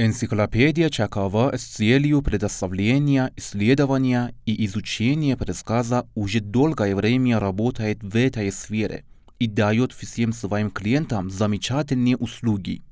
Энциклопедия Чакова с целью предоставления, исследования и изучения предсказа уже долгое время работает в этой сфере и дает всем своим клиентам замечательные услуги.